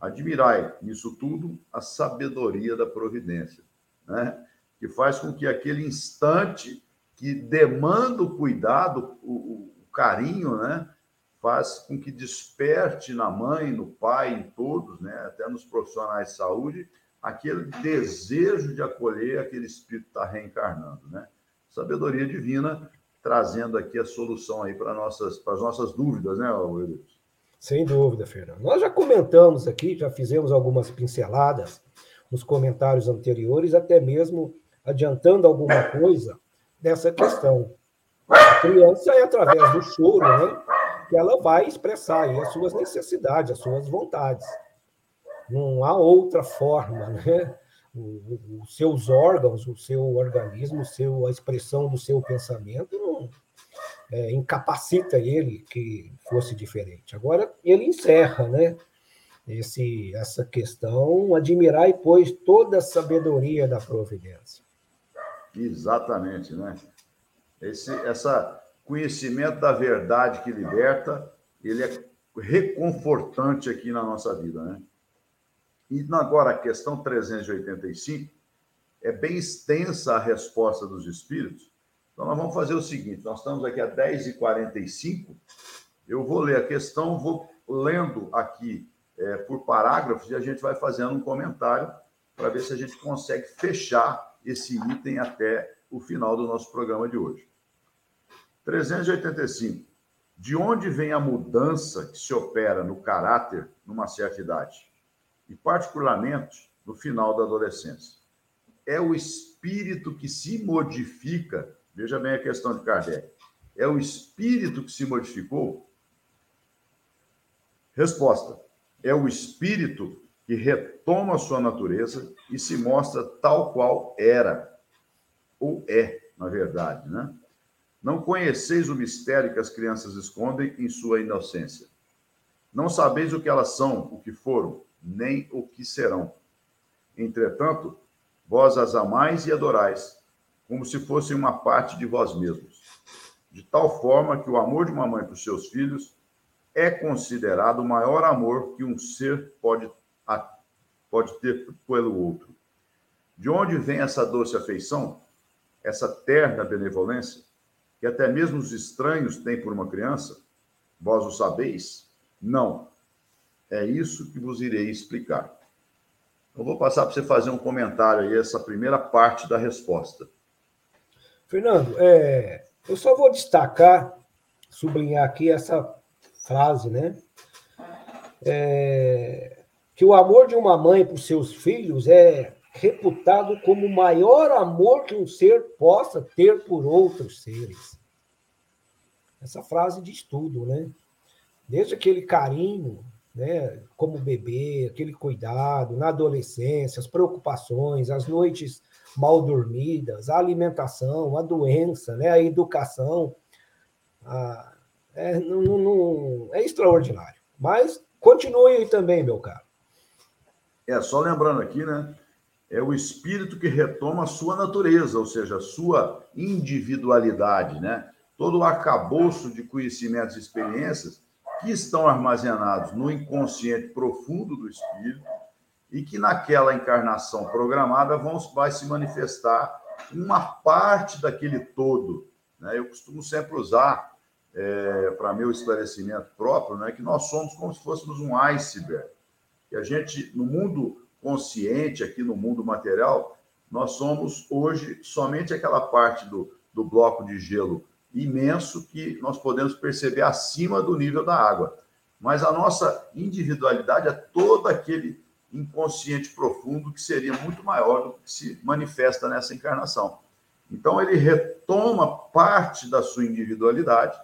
Admirai nisso tudo a sabedoria da providência, né? que faz com que aquele instante que demanda o cuidado, o, o carinho, né? faz com que desperte na mãe, no pai, em todos, né? até nos profissionais de saúde, aquele desejo de acolher aquele espírito que está reencarnando. Né? Sabedoria divina trazendo aqui a solução aí para nossas, para as nossas dúvidas, né, Williams? Sem dúvida, Fernando. Nós já comentamos aqui, já fizemos algumas pinceladas nos comentários anteriores, até mesmo adiantando alguma coisa dessa questão. A criança é através do choro, né, que ela vai expressar as suas necessidades, as suas vontades. Não há outra forma, né? os seus órgãos, o seu organismo, a expressão do seu pensamento não é, incapacita ele que fosse diferente. Agora ele encerra, né? Esse, essa questão, admirar e pois toda a sabedoria da providência. Exatamente, né? Esse essa conhecimento da verdade que liberta, ele é reconfortante aqui na nossa vida, né? E agora, a questão 385 é bem extensa a resposta dos espíritos, Então, nós vamos fazer o seguinte: nós estamos aqui a 10h45. Eu vou ler a questão, vou lendo aqui é, por parágrafos e a gente vai fazendo um comentário para ver se a gente consegue fechar esse item até o final do nosso programa de hoje. 385. De onde vem a mudança que se opera no caráter numa certa idade? E, particularmente, no final da adolescência. É o espírito que se modifica. Veja bem a questão de Kardec. É o espírito que se modificou? Resposta: é o espírito que retoma a sua natureza e se mostra tal qual era, ou é, na verdade, né? Não conheceis o mistério que as crianças escondem em sua inocência. Não sabeis o que elas são, o que foram, nem o que serão. Entretanto, vós as amais e adorais, como se fossem uma parte de vós mesmos. De tal forma que o amor de uma mãe para os seus filhos é considerado o maior amor que um ser pode, pode ter pelo outro. De onde vem essa doce afeição, essa terna benevolência, que até mesmo os estranhos têm por uma criança? Vós o sabeis? Não. É isso que vos irei explicar. Eu vou passar para você fazer um comentário aí, essa primeira parte da resposta. Fernando, é, eu só vou destacar, sublinhar aqui essa frase, né? É, que o amor de uma mãe por seus filhos é reputado como o maior amor que um ser possa ter por outros seres. Essa frase diz tudo, né? Desde aquele carinho, né, como bebê, aquele cuidado na adolescência, as preocupações, as noites mal dormidas, a alimentação, a doença, né, a educação, a, é, não, não, é extraordinário. Mas continue aí também, meu caro. É, só lembrando aqui, né? É o espírito que retoma a sua natureza, ou seja, a sua individualidade, né? Todo o arcabouço de conhecimentos e experiências que estão armazenados no inconsciente profundo do espírito e que naquela encarnação programada vão vai se manifestar uma parte daquele todo. Né? Eu costumo sempre usar é, para meu esclarecimento próprio, né, que nós somos como se fôssemos um iceberg. Que a gente, no mundo consciente, aqui no mundo material, nós somos hoje somente aquela parte do, do bloco de gelo imenso que nós podemos perceber acima do nível da água. Mas a nossa individualidade é todo aquele inconsciente profundo que seria muito maior do que se manifesta nessa encarnação. Então, ele retoma parte da sua individualidade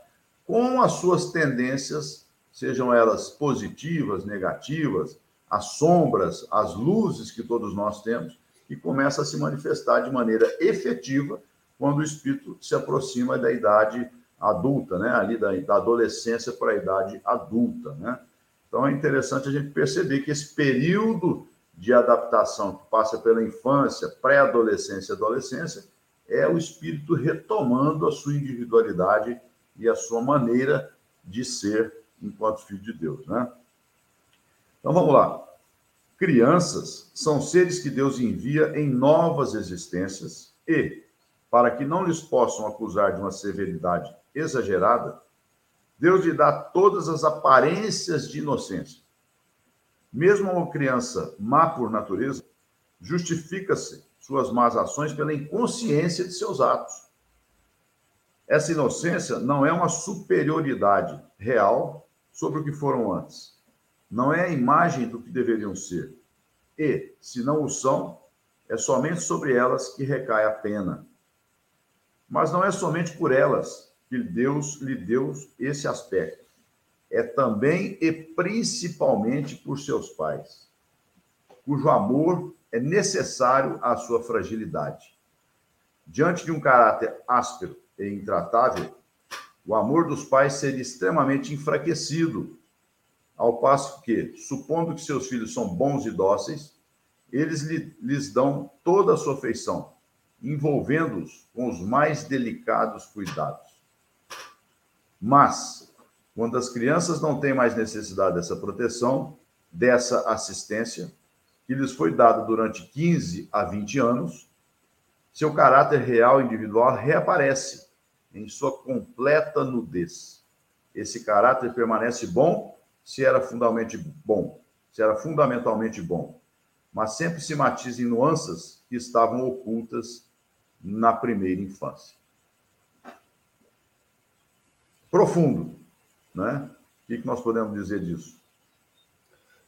com as suas tendências, sejam elas positivas, negativas, as sombras, as luzes que todos nós temos, que começa a se manifestar de maneira efetiva quando o espírito se aproxima da idade adulta, né? Ali da, da adolescência para a idade adulta, né? Então é interessante a gente perceber que esse período de adaptação que passa pela infância, pré-adolescência e adolescência é o espírito retomando a sua individualidade e a sua maneira de ser enquanto filho de Deus, né? Então vamos lá. Crianças são seres que Deus envia em novas existências e, para que não lhes possam acusar de uma severidade exagerada, Deus lhe dá todas as aparências de inocência. Mesmo uma criança má por natureza, justifica-se suas más ações pela inconsciência de seus atos. Essa inocência não é uma superioridade real sobre o que foram antes. Não é a imagem do que deveriam ser. E, se não o são, é somente sobre elas que recai a pena. Mas não é somente por elas que Deus lhe deu esse aspecto. É também e principalmente por seus pais, cujo amor é necessário à sua fragilidade. Diante de um caráter áspero e intratável, o amor dos pais seria extremamente enfraquecido, ao passo que, supondo que seus filhos são bons e dóceis, eles lhes dão toda a sua afeição, envolvendo-os com os mais delicados cuidados. Mas, quando as crianças não têm mais necessidade dessa proteção, dessa assistência, que lhes foi dada durante 15 a 20 anos, seu caráter real individual reaparece em sua completa nudez. Esse caráter permanece bom se era fundamentalmente bom, se era fundamentalmente bom, mas sempre se matiza em nuances que estavam ocultas na primeira infância. Profundo, né? O que nós podemos dizer disso?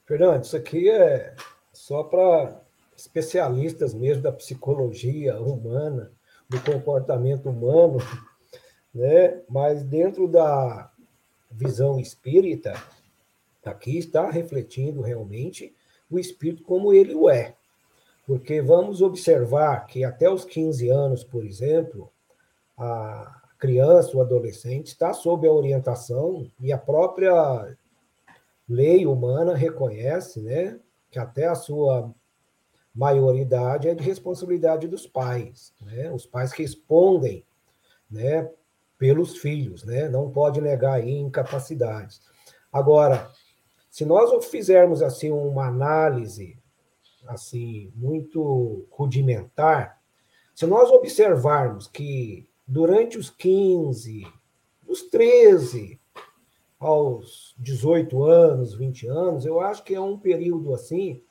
Fernando, isso aqui é só para especialistas mesmo da psicologia humana, do comportamento humano, né? Mas dentro da visão espírita, aqui está refletindo realmente o espírito como ele o é. Porque vamos observar que até os 15 anos, por exemplo, a criança, o adolescente está sob a orientação e a própria lei humana reconhece, né, que até a sua maioridade é de responsabilidade dos pais, né? Os pais respondem, né, pelos filhos, né? Não pode negar incapacidades. Agora, se nós fizermos assim uma análise assim muito rudimentar, se nós observarmos que durante os 15, dos 13 aos 18 anos, 20 anos, eu acho que é um período assim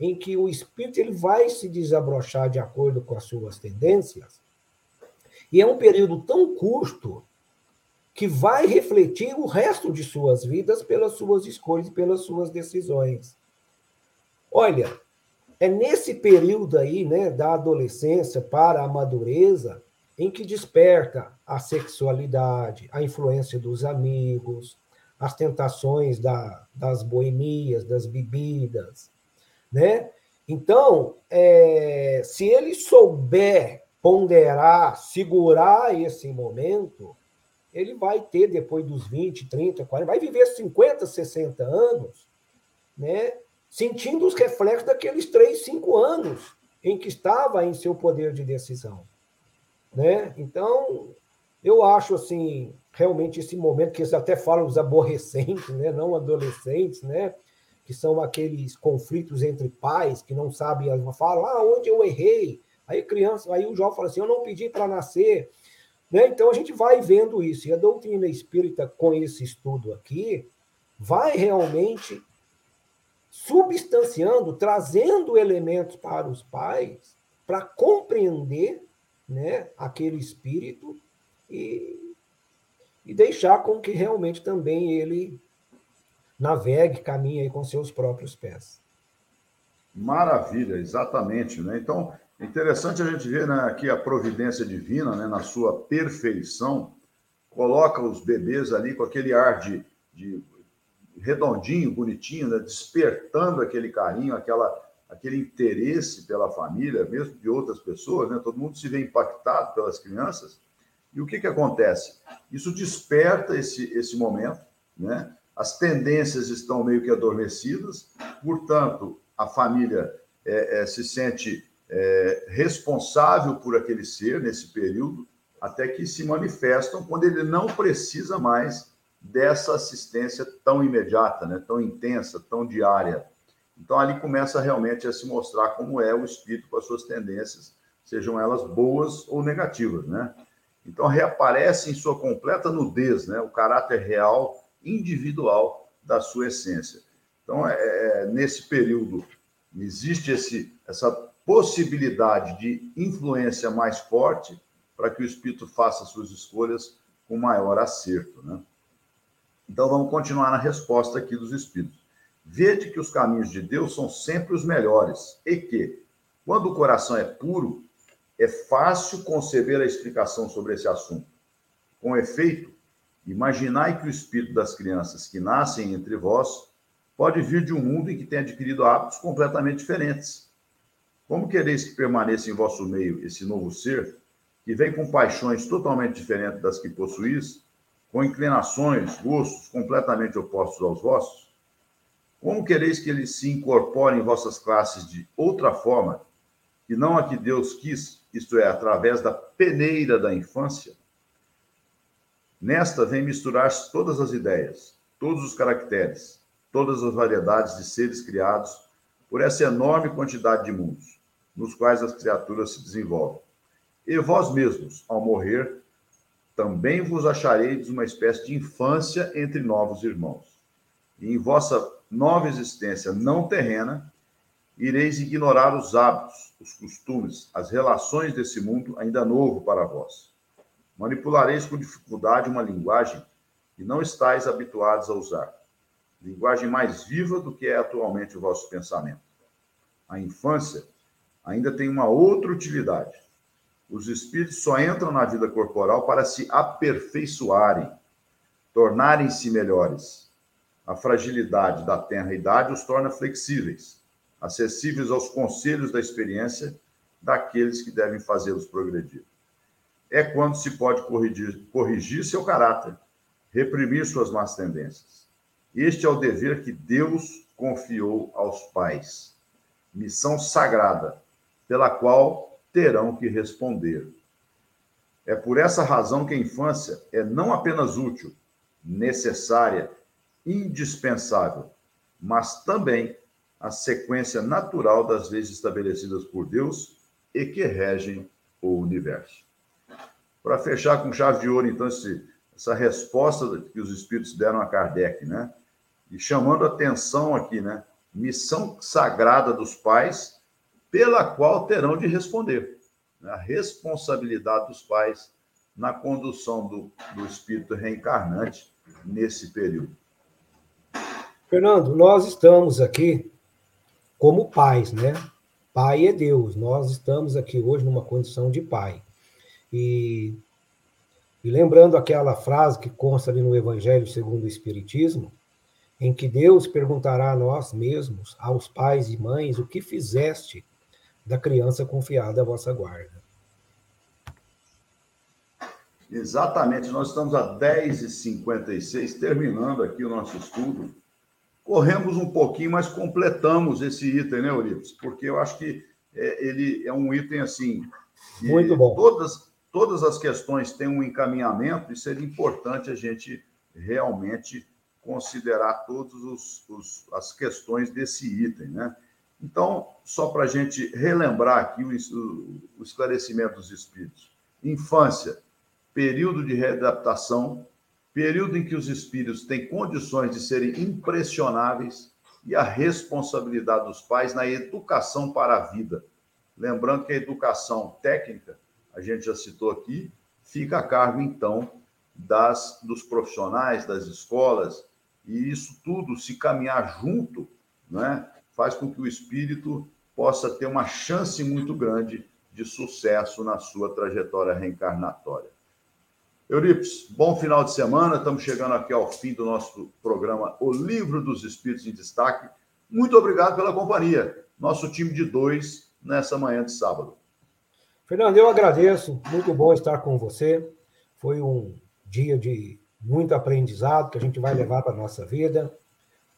em que o espírito ele vai se desabrochar de acordo com as suas tendências, e é um período tão curto que vai refletir o resto de suas vidas pelas suas escolhas e pelas suas decisões. Olha, é nesse período aí, né, da adolescência para a madureza, em que desperta a sexualidade, a influência dos amigos, as tentações da, das boemias, das bebidas, né? Então, é, se ele souber ponderar, segurar esse momento, ele vai ter, depois dos 20, 30, 40, vai viver 50, 60 anos, né? sentindo os reflexos daqueles 3, 5 anos em que estava em seu poder de decisão. Né? Então, eu acho assim, realmente esse momento que eles até falam os aborrecentes, né? não adolescentes, né? que são aqueles conflitos entre pais que não sabem, falam, ah, onde eu errei? Aí criança, aí o jovem fala assim, eu não pedi para nascer. Né? Então a gente vai vendo isso. E a doutrina espírita, com esse estudo aqui, vai realmente substanciando, trazendo elementos para os pais para compreender né, aquele espírito e, e deixar com que realmente também ele navegue, caminhe com seus próprios pés. Maravilha, exatamente. Né? Então, interessante a gente ver né, aqui a providência divina, né, na sua perfeição, coloca os bebês ali com aquele ar de, de redondinho, bonitinho, né, despertando aquele carinho, aquela, aquele interesse pela família, mesmo de outras pessoas, né? todo mundo se vê impactado pelas crianças. E o que, que acontece? Isso desperta esse, esse momento, né? as tendências estão meio que adormecidas, portanto, a família é, é, se sente é, responsável por aquele ser nesse período, até que se manifestam quando ele não precisa mais dessa assistência tão imediata, né, tão intensa, tão diária. Então, ali começa realmente a se mostrar como é o espírito com as suas tendências, sejam elas boas ou negativas, né? Então, reaparece em sua completa nudez, né? O caráter real individual da sua essência. Então, é, é, nesse período, existe esse, essa possibilidade de influência mais forte para que o espírito faça suas escolhas com maior acerto. Né? Então, vamos continuar na resposta aqui dos espíritos. Vede que os caminhos de Deus são sempre os melhores e que, quando o coração é puro, é fácil conceber a explicação sobre esse assunto. Com efeito, Imaginai que o espírito das crianças que nascem entre vós pode vir de um mundo em que tem adquirido hábitos completamente diferentes. Como quereis que permaneça em vosso meio esse novo ser, que vem com paixões totalmente diferentes das que possuís, com inclinações, gostos completamente opostos aos vossos? Como quereis que ele se incorpore em vossas classes de outra forma, que não a que Deus quis, isto é, através da peneira da infância? Nesta vem misturar-se todas as ideias, todos os caracteres, todas as variedades de seres criados por essa enorme quantidade de mundos, nos quais as criaturas se desenvolvem. E vós mesmos, ao morrer, também vos achareis uma espécie de infância entre novos irmãos. E em vossa nova existência não terrena, ireis ignorar os hábitos, os costumes, as relações desse mundo ainda novo para vós. Manipulareis com dificuldade uma linguagem que não estáis habituados a usar, linguagem mais viva do que é atualmente o vosso pensamento. A infância ainda tem uma outra utilidade os espíritos só entram na vida corporal para se aperfeiçoarem, tornarem-se melhores. A fragilidade da tenra-idade os torna flexíveis, acessíveis aos conselhos da experiência daqueles que devem fazê-los progredir. É quando se pode corrigir, corrigir seu caráter, reprimir suas más tendências. Este é o dever que Deus confiou aos pais. Missão sagrada, pela qual terão que responder. É por essa razão que a infância é não apenas útil, necessária, indispensável, mas também a sequência natural das leis estabelecidas por Deus e que regem o universo. Para fechar com chave de ouro, então, esse, essa resposta que os espíritos deram a Kardec, né? E chamando atenção aqui, né? Missão sagrada dos pais pela qual terão de responder. A responsabilidade dos pais na condução do, do espírito reencarnante nesse período. Fernando, nós estamos aqui como pais, né? Pai é Deus. Nós estamos aqui hoje numa condição de pai. E, e lembrando aquela frase que consta ali no Evangelho segundo o Espiritismo, em que Deus perguntará a nós mesmos, aos pais e mães, o que fizeste da criança confiada à vossa guarda. Exatamente, nós estamos a 10h56, terminando aqui o nosso estudo. Corremos um pouquinho, mas completamos esse item, né, Euripides? Porque eu acho que é, ele é um item assim. Muito bom. Todas, todas as questões têm um encaminhamento e seria importante a gente realmente considerar todas as questões desse item, né? Então, só para a gente relembrar aqui o, o esclarecimento dos espíritos. Infância, período de readaptação, período em que os espíritos têm condições de serem impressionáveis e a responsabilidade dos pais na educação para a vida. Lembrando que a educação técnica, a gente já citou aqui, fica a cargo, então, das, dos profissionais, das escolas, e isso tudo se caminhar junto, né? Faz com que o espírito possa ter uma chance muito grande de sucesso na sua trajetória reencarnatória. Euripides, bom final de semana. Estamos chegando aqui ao fim do nosso programa O Livro dos Espíritos em Destaque. Muito obrigado pela companhia. Nosso time de dois nessa manhã de sábado. Fernando, eu agradeço. Muito bom estar com você. Foi um dia de muito aprendizado que a gente vai levar para a nossa vida.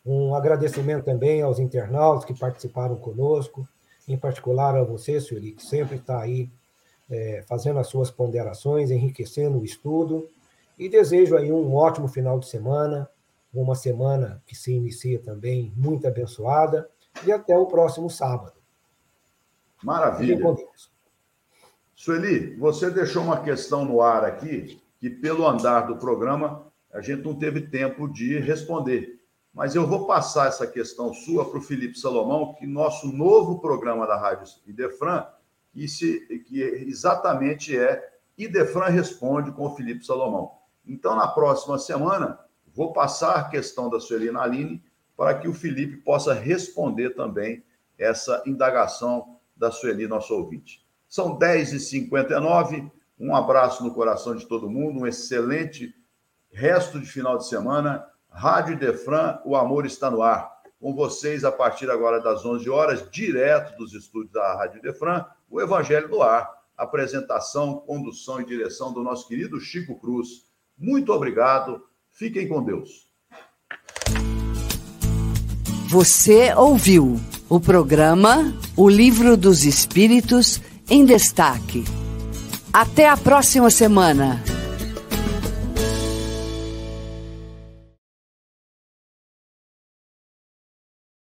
Um agradecimento também aos internautas que participaram conosco, em particular a você, Sueli, que sempre está aí é, fazendo as suas ponderações, enriquecendo o estudo. E desejo aí um ótimo final de semana, uma semana que se inicia também muito abençoada, e até o próximo sábado. Maravilha. Sueli, você deixou uma questão no ar aqui, que pelo andar do programa a gente não teve tempo de responder. Mas eu vou passar essa questão sua para o Felipe Salomão, que nosso novo programa da Rádio Idefran, que, se, que exatamente é Idefran Responde com o Felipe Salomão. Então, na próxima semana, vou passar a questão da Suelina Aline para que o Felipe possa responder também essa indagação da Sueli, nosso ouvinte. São 10h59, um abraço no coração de todo mundo, um excelente resto de final de semana Rádio Defran, o amor está no ar. Com vocês, a partir agora das 11 horas, direto dos estúdios da Rádio Defran, o Evangelho no Ar. Apresentação, condução e direção do nosso querido Chico Cruz. Muito obrigado. Fiquem com Deus. Você ouviu o programa O Livro dos Espíritos em Destaque. Até a próxima semana.